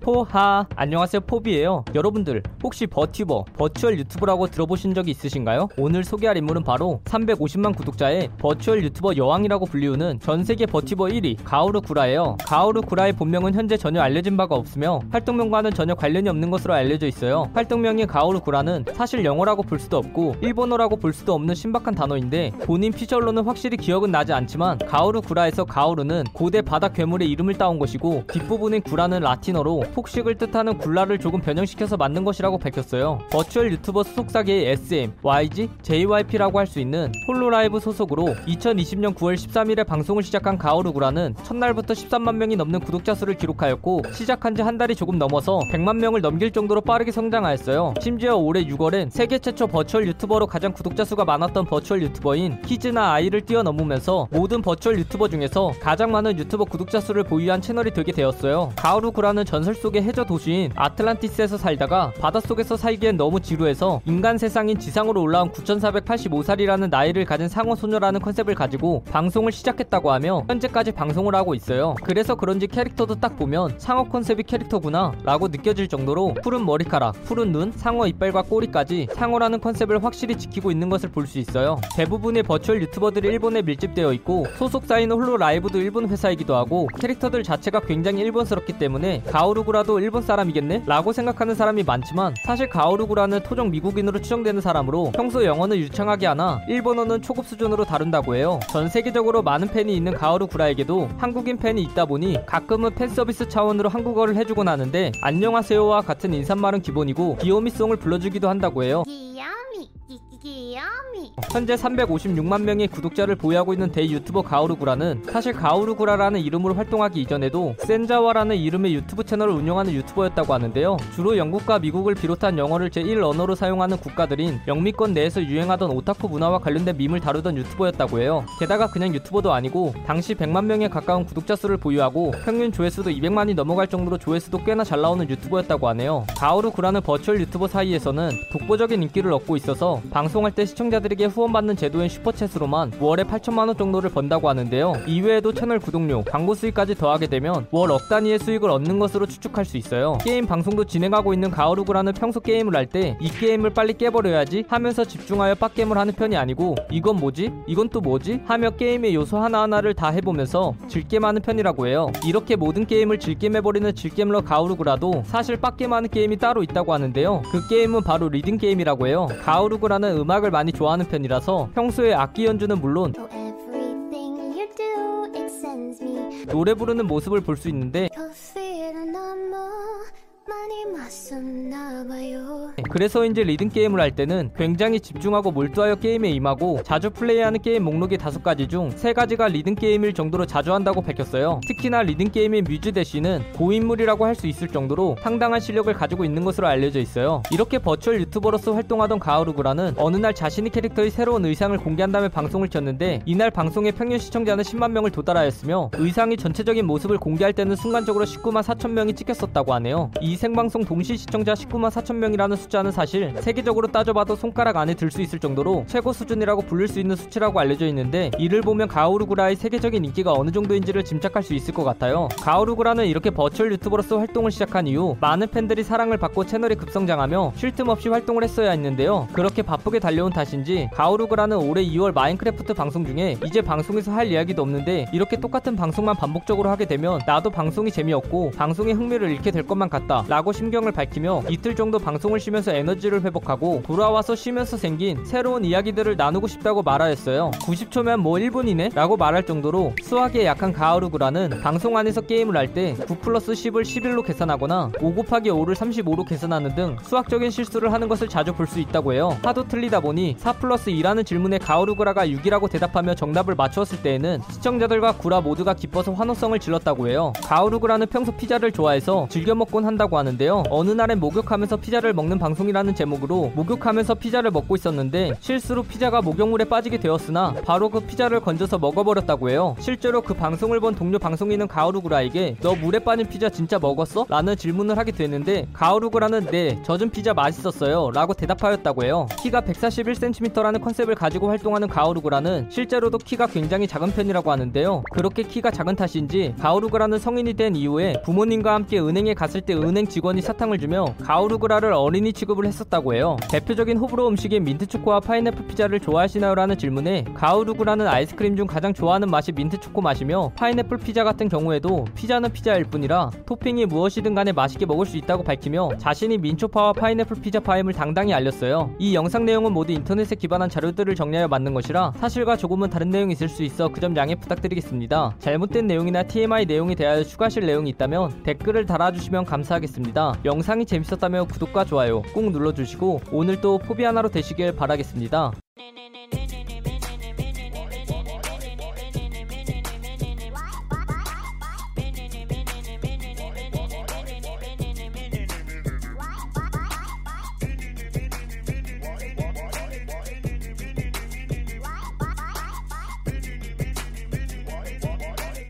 포하. 안녕하세요 포비예요. 여러분들 혹시 버튜버 virtual 유튜버라고 들어보신 적이 있으신가요? 오늘 소개할 인물은 바로 350만 구독자의 virtual 유튜버 여왕이라고 불리우는 전세계 버튜버 1위 가오르 구라예요. 가오르 구라의 본명은 현재 전혀 알려진 바가 없으며 활동명과는 전혀 관련이 없는 것으로 알려져 있어요. 활동명인 가오르 구라는 사실 영어라고 볼 수도 없고 일본어라고 볼 수도 없는 신박한 단어인데 본인 피셜로는 확실히 기억은 나지 않지만 가오르 구라에서 가오르는 고대 바다 괴물의 이름을 따온 것이고 뒷부분인 구라는 라틴어로 폭식을 뜻하는 굴라를 조금 변형시켜서 만든 것이라고 밝혔어요. virtual 유튜버 소속사계의 SM, YG, JYP라고 할 수 있는 홀로라이브 소속으로 2020년 9월 13일에 방송을 시작한 가오르구라는 첫날부터 13만 명이 넘는 구독자 수를 기록하였고 시작한 지 한 달이 조금 넘어서 100만 명을 넘길 정도로 빠르게 성장하였어요. 심지어 올해 6월엔 세계 최초 virtual 유튜버로 가장 구독자 수가 많았던 virtual 유튜버인 키즈나 아이를 뛰어넘으면서 모든 virtual 유튜버 중에서 가장 많은 유튜버 구독자 수를 보유한 채널이 되게 되었어요. 가오르구라는 전설 속의 해저 도시인 아틀란티스에서 살다가 바닷속에서 살기엔 너무 지루해서 인간 세상인 지상으로 올라온 9485살이라는 나이를 가진 상어 소녀라는 컨셉을 가지고 방송을 시작했다고 하며 현재까지 방송을 하고 있어요. 그래서 그런지 캐릭터도 딱 보면 상어 컨셉의 캐릭터구나 라고 느껴질 정도로 푸른 머리카락, 푸른 눈, 상어 이빨과 꼬리까지 상어라는 컨셉을 확실히 지키고 있는 것을 볼 수 있어요. 대부분의 버추얼 유튜버들이 일본에 밀집되어 있고 소속사인 홀로 라이브도 일본 회사이기도 하고 캐릭터들 자체가 굉장히 일본스럽기 때문에 가오 르구라도 일본 사람이겠네? 라고 생각하는 사람이 많지만 사실 가오르구라는 토종 미국인으로 추정되는 사람으로 평소 영어는 유창하게 하나 일본어는 초급 수준으로 다룬다고 해요. 전 세계적으로 많은 팬이 있는 가오르구라에게도 한국인 팬이 있다 보니 가끔은 팬 서비스 차원으로 한국어를 해주곤 하는데 안녕하세요와 같은 인사말은 기본이고 귀요미송을 불러주기도 한다고 해요. 귀요미 귀요미 현재 356만 명의 구독자를 보유하고 있는 대 유튜버 가오르구라는 사실 가오르구라라는 이름으로 활동하기 이전에도 센자와라는 이름의 유튜브 채널을 운영하는 유튜버였다고 하는데요. 주로 영국과 미국을 비롯한 영어를 제1 언어로 사용하는 국가들인 영미권 내에서 유행하던 오타쿠 문화와 관련된 밈을 다루던 유튜버였다고 해요. 게다가 그냥 유튜버도 아니고 당시 100만 명에 가까운 구독자 수를 보유하고 평균 조회수도 200만이 넘어갈 정도로 조회수도 꽤나 잘 나오는 유튜버였다고 하네요. 가오르구라는 virtual 유튜버 사이에서는 독보적인 인기를 얻고 있어서 방 송할 때 시청자들에게 후원받는 제도인 슈퍼챗으로만 월에 8천만원 정도를 번다고 하는데요. 이외에도 채널 구독료, 광고 수익까지 더하게 되면 월 억 단위의 수익을 얻는 것으로 추측할 수 있어요. 게임 방송도 진행하고 있는 가오르구라는 평소 게임을 할 때 이 게임을 빨리 깨버려야지 하면서 집중하여 빡게임을 하는 편이 아니고 이건 뭐지? 이건 또 뭐지? 하며 게임의 요소 하나하나를 다 해보면서 즐겜하는 편이라고 해요. 이렇게 모든 게임을 즐겜해버리는 즐겜러 가오르구라도 사실 빡게임하는 게임이 따로 있다고 하는데요. 그 게임은 바로 리듬 게임이라고 해요. 가오르구라는 음악을 많이 좋아하는 편이라서 평소에 악기 연주는 물론 노래 부르는 모습을 볼 수 있는데 봐요 그래서인지 리듬 게임을 할 때는 굉장히 집중하고 몰두하여 게임에 임하고 자주 플레이하는 게임 목록의 다섯 가지 중 세 가지가 리듬 게임일 정도로 자주 한다고 밝혔어요. 특히나 리듬 게임인 뮤즈 대시는 고인물이라고 할 수 있을 정도로 상당한 실력을 가지고 있는 것으로 알려져 있어요. 이렇게 virtual 유튜버로서 활동하던 가오르구라는 어느 날 자신의 캐릭터의 새로운 의상을 공개한 다음에 방송을 켰는데 이날 방송의 평균 시청자는 10만 명을 도달하였으며 의상의 전체적인 모습을 공개할 때는 순간적으로 19만 4천 명이 찍혔었다고 하네요. 이 생방송 동시 시청자 19만 4천 명이라는 숫자는 사실 세계적으로 따져봐도 손가락 안에 들 수 있을 정도로 최고 수준이라고 부를 수 있는 수치라고 알려져 있는데 이를 보면 가오르구라의 세계적인 인기가 어느 정도인지를 짐작할 수 있을 것 같아요. 가오르구라는 이렇게 virtual 유튜버로서 활동을 시작한 이후 많은 팬들의 사랑을 받고 채널이 급성장하며 쉴 틈 없이 활동을 했어야 했는데요. 그렇게 바쁘게 달려온 탓인지 가오르구라는 올해 2월 마인크래프트 방송 중에 이제 방송에서 할 이야기도 없는데 이렇게 똑같은 방송만 반복적으로 하게 되면 나도 방송이 재미없고 방송에 흥미를 잃게 될 것만 같다 라고 심경을 밝히며 이틀 정도 방송을 쉬면 서 에너지를 회복하고 돌아와서 쉬면서 생긴 새로운 이야기들을 나누고 싶다고 말하였어요 90초면 뭐 1분이네? 라고 말할 정도로 수학에 약한 가오르구라는 방송 안에서 게임을 할 때 9 플러스 10을 11로 계산하거나 5 곱하기 5를 35로 계산하는 등 수학적인 실수를 하는 것을 자주 볼 수 있다고 해요 하도 틀리다 보니 4 플러스 2라는 질문에 가오르구라가 6이라고 대답하며 정답을 맞추었을 때에는 시청자들과 구라 모두가 기뻐서 환호성을 질렀다고 해요 가오르구라는 평소 피자를 좋아해서 즐겨 먹곤 한다고 하는데요. 어느 날엔 목욕하면서 피자를 먹는 방 송이라는 제목으로 목욕하면서 피자를 먹고 있었는데 실수로 피자가 목욕물에 빠지게 되었으나 바로 그 피자를 건져서 먹어버렸다고 해요. 실제로 그 방송을 본 동료 방송인은 가오루구라에게 너 물에 빠진 피자 진짜 먹었어? 라는 질문을 하게 됐는데 가오루구라는 네 젖은 피자 맛있었어요 라고 대답하였다고 해요. 키가 141cm라는 컨셉을 가지고 활동하는 가오루구라는 실제로도 키가 굉장히 작은 편이라고 하는데요. 그렇게 키가 작은 탓인지 가오루그라는 성인이 된 이후에 부모님과 함께 은행에 갔을 때 은행 직원이 사탕을 주며 가오루그라를 어린이 취급을 했었다고 해요. 대표적인 호불호 음식인 민트초코와 파인애플 피자를 좋아하시나요? 라는 질문에 가오루그라는 아이스크림 중 가장 좋아하는 맛이 민트초코 맛이며 파인애플 피자 같은 경우에도 피자는 피자일 뿐이라 토핑이 무엇이든 간에 맛있게 먹을 수 있다고 밝히며 자신이 민초파와 파인애플 피자파임을 당당히 알렸어요. 이 영상 내용은 모두 인터넷에 기반한 자료들을 정리하여 만든 것이라 사실과 조금은 다른 내용이 있을 수 있어 그 점 양해 부탁드리겠습니다. 잘못된 내용이나 TMI 내용에 대하여 추가하실 내용이 있다면 댓글을 달아주시면 감사하겠습니다. 영상이 재밌었다면 구독과 좋아요 꼭 눌러주시고 오늘도 포비아나로 되시길 바라겠습니다.